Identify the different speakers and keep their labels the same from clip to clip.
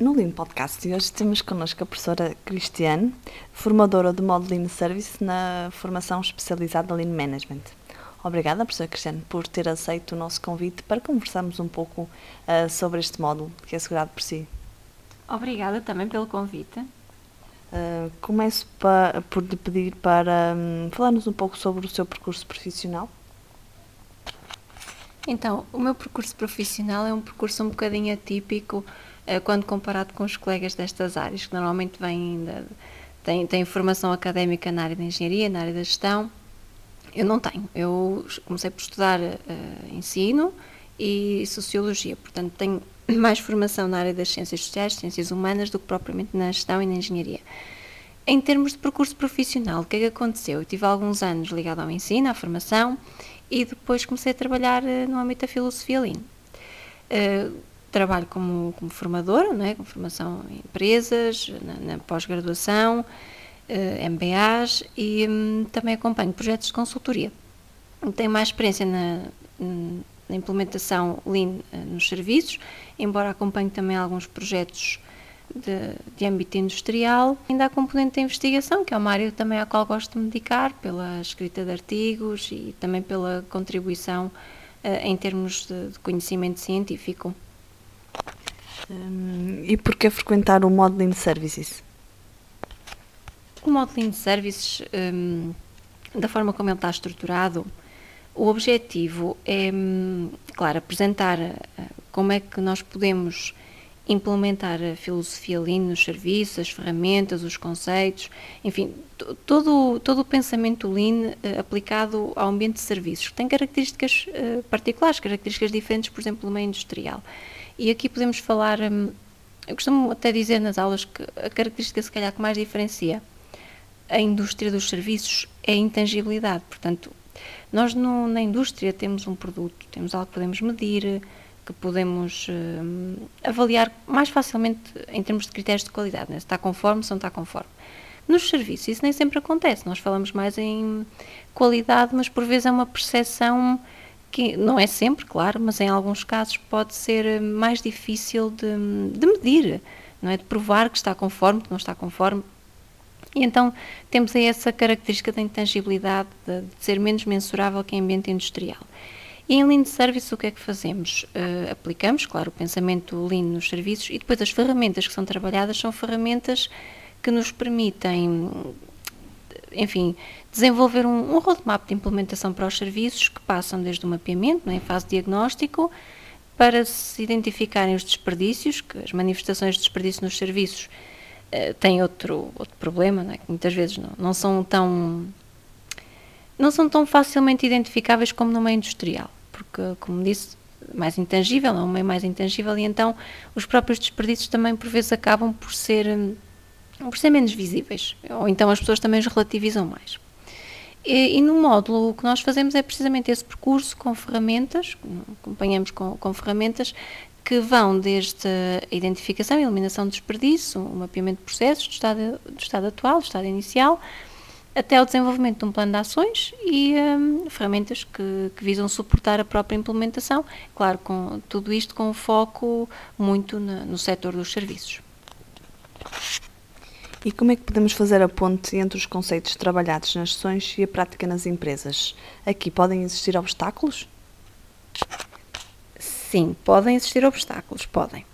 Speaker 1: No Lean Podcast de hoje temos connosco a professora Cristiane, formadora do módulo Lean Service na formação especializada Lean Management. Obrigada, professora Cristiane, por ter aceito o nosso convite para conversarmos um pouco uh, sobre este módulo que é assegurado por si.
Speaker 2: Obrigada também pelo convite.
Speaker 1: Uh, começo pa, por lhe pedir para um, falar-nos um pouco sobre o seu percurso profissional.
Speaker 2: Então, o meu percurso profissional é um percurso um bocadinho atípico quando comparado com os colegas destas áreas, que normalmente vêm têm, têm formação académica na área da engenharia, na área da gestão. Eu não tenho. Eu comecei por estudar uh, ensino e sociologia, portanto tenho mais formação na área das ciências sociais, ciências humanas, do que propriamente na gestão e na engenharia. Em termos de percurso profissional, o que é que aconteceu? Eu tive alguns anos ligado ao ensino, à formação, e depois comecei a trabalhar uh, no âmbito da filosofia Lean. Uh, trabalho como, como formadora, não é? com formação em empresas, na, na pós-graduação, eh, MBAs e hum, também acompanho projetos de consultoria. Tenho mais experiência na, na implementação Lean eh, nos serviços, embora acompanhe também alguns projetos de, de âmbito industrial. Ainda há componente da investigação, que é uma área também à qual gosto de me dedicar, pela escrita de artigos e também pela contribuição eh, em termos de, de conhecimento científico.
Speaker 1: Um, e por que frequentar o Modeling Services?
Speaker 2: O Modeling Services, um, da forma como ele está estruturado, o objetivo é, hum, claro, apresentar uh, como é que nós podemos implementar a filosofia Lean nos serviços, as ferramentas, os conceitos, enfim, todo, todo o pensamento Lean uh, aplicado ao ambiente de serviços, que tem características uh, particulares, características diferentes, por exemplo, no meio industrial. E aqui podemos falar, hum, eu costumo até dizer nas aulas que a característica se calhar que mais diferencia a indústria dos serviços é a intangibilidade. Portanto, nós no, na indústria temos um produto, temos algo que podemos medir, que podemos hum, avaliar mais facilmente em termos de critérios de qualidade, né? se está conforme, se não está conforme. Nos serviços isso nem sempre acontece, nós falamos mais em qualidade, mas por vezes é uma percepção que não é sempre, claro, mas em alguns casos pode ser eh, mais difícil de, de medir, não é? De provar que está conforme, que não está conforme. E então temos aí essa característica da intangibilidade, de, de ser menos mensurável que em ambiente industrial. E em Lean Service o que é que fazemos? Uh, aplicamos, claro, o pensamento Lean nos serviços e depois as ferramentas que são trabalhadas são ferramentas que nos permitem enfim, desenvolver um, um roadmap de implementação para os serviços que passam desde o mapeamento, né, em fase diagnóstico, para se identificarem os desperdícios, que as manifestações de desperdício nos serviços uh, têm outro, outro problema, né, que muitas vezes não, não são tão não são tão facilmente identificáveis como no meio industrial, porque, como disse, mais intangível, é um meio mais intangível e então os próprios desperdícios também por vezes acabam por ser por ser menos visíveis, ou então as pessoas também os relativizam mais. E, e, no módulo o que nós fazemos é precisamente esse percurso com ferramentas, acompanhamos com, com ferramentas que vão desde a identificação e eliminação de desperdício, o mapeamento de processos do estado, do estado atual, do estado inicial, até o desenvolvimento de um plano de ações e um, ferramentas que, que, visam suportar a própria implementação, claro, com tudo isto com foco muito no, no setor dos serviços.
Speaker 1: E como é que podemos fazer a ponte entre os conceitos trabalhados nas sessões e a prática nas empresas? Aqui podem existir obstáculos?
Speaker 2: Sim, podem existir obstáculos, podem.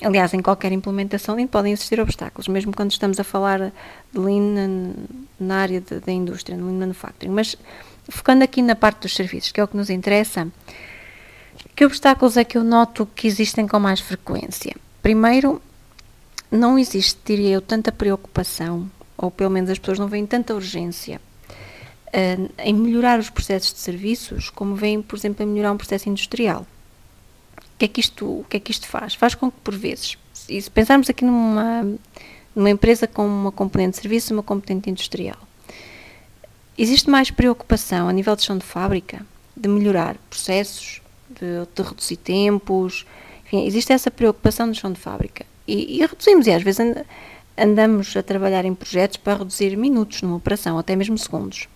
Speaker 2: Aliás, em qualquer implementação Lean podem existir obstáculos, mesmo quando estamos a falar de Lean na área da indústria, no Lean Manufacturing. Mas focando aqui na parte dos serviços, que é o que nos interessa, que obstáculos é que eu noto que existem com mais frequência? Primeiro, não existe, diria eu, tanta preocupação, ou pelo menos as pessoas não veem tanta urgência uh, em melhorar os processos de serviços como veem, por exemplo, em melhorar um processo industrial. O que é que isto, o que é que isto faz? Faz com que, por vezes, e se pensarmos aqui numa, numa empresa com uma componente de serviço e uma componente industrial, existe mais preocupação a nível de chão de fábrica de melhorar processos, de, de reduzir tempos, enfim, existe essa preocupação no chão de fábrica e, e reduzimos, e às vezes and, andamos a trabalhar em projetos para reduzir minutos numa operação, até mesmo segundos.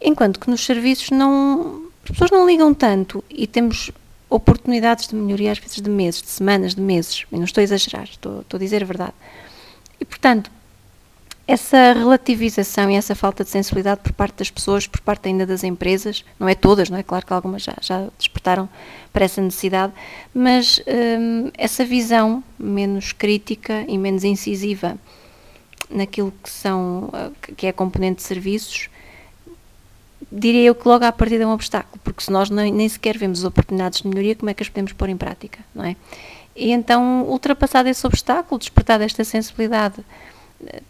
Speaker 2: Enquanto que nos serviços não, as pessoas não ligam tanto e temos oportunidades de melhoria, às vezes de meses, de semanas, de meses. Não estou a exagerar, estou, estou a dizer a verdade. E, portanto, essa relativização e essa falta de sensibilidade por parte das pessoas, por parte ainda das empresas, não é todas, não é? Claro que algumas já, já despertaram para essa necessidade, mas hum, essa visão menos crítica e menos incisiva naquilo que são que é a componente de serviços, diria eu que logo à partida é um obstáculo, porque se nós nem, nem sequer vemos oportunidades de melhoria, como é que as podemos pôr em prática, não é? E então, ultrapassar esse obstáculo, despertar esta sensibilidade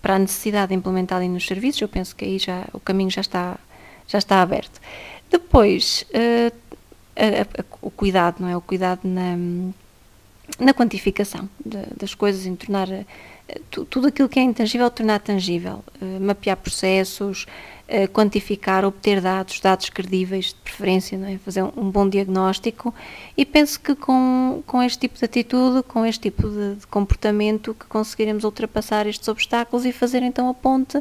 Speaker 2: para a necessidade de implementar ali nos serviços, eu penso que aí já o caminho já está, já está aberto. Depois, uh, a, a, o cuidado, não é? O cuidado na, na quantificação de, das coisas, em tornar uh, tudo aquilo que é intangível, tornar tangível, uh, mapear processos, eh, quantificar, obter dados, dados credíveis, de preferência, é? fazer um, bom diagnóstico e penso que com, com este tipo de atitude, com este tipo de, de, comportamento, que conseguiremos ultrapassar estes obstáculos e fazer então a ponte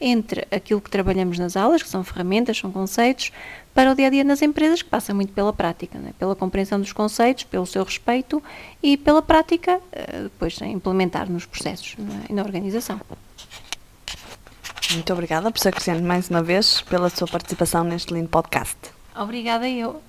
Speaker 2: entre aquilo que trabalhamos nas aulas, que são ferramentas, são conceitos, para o dia a dia nas empresas, que passa muito pela prática, é? pela compreensão dos conceitos, pelo seu respeito e pela prática, eh, depois implementar nos processos é? e na organização.
Speaker 1: Muito obrigada, professora Cristiano, mais uma vez, pela sua participação neste lindo podcast.
Speaker 2: Obrigada eu.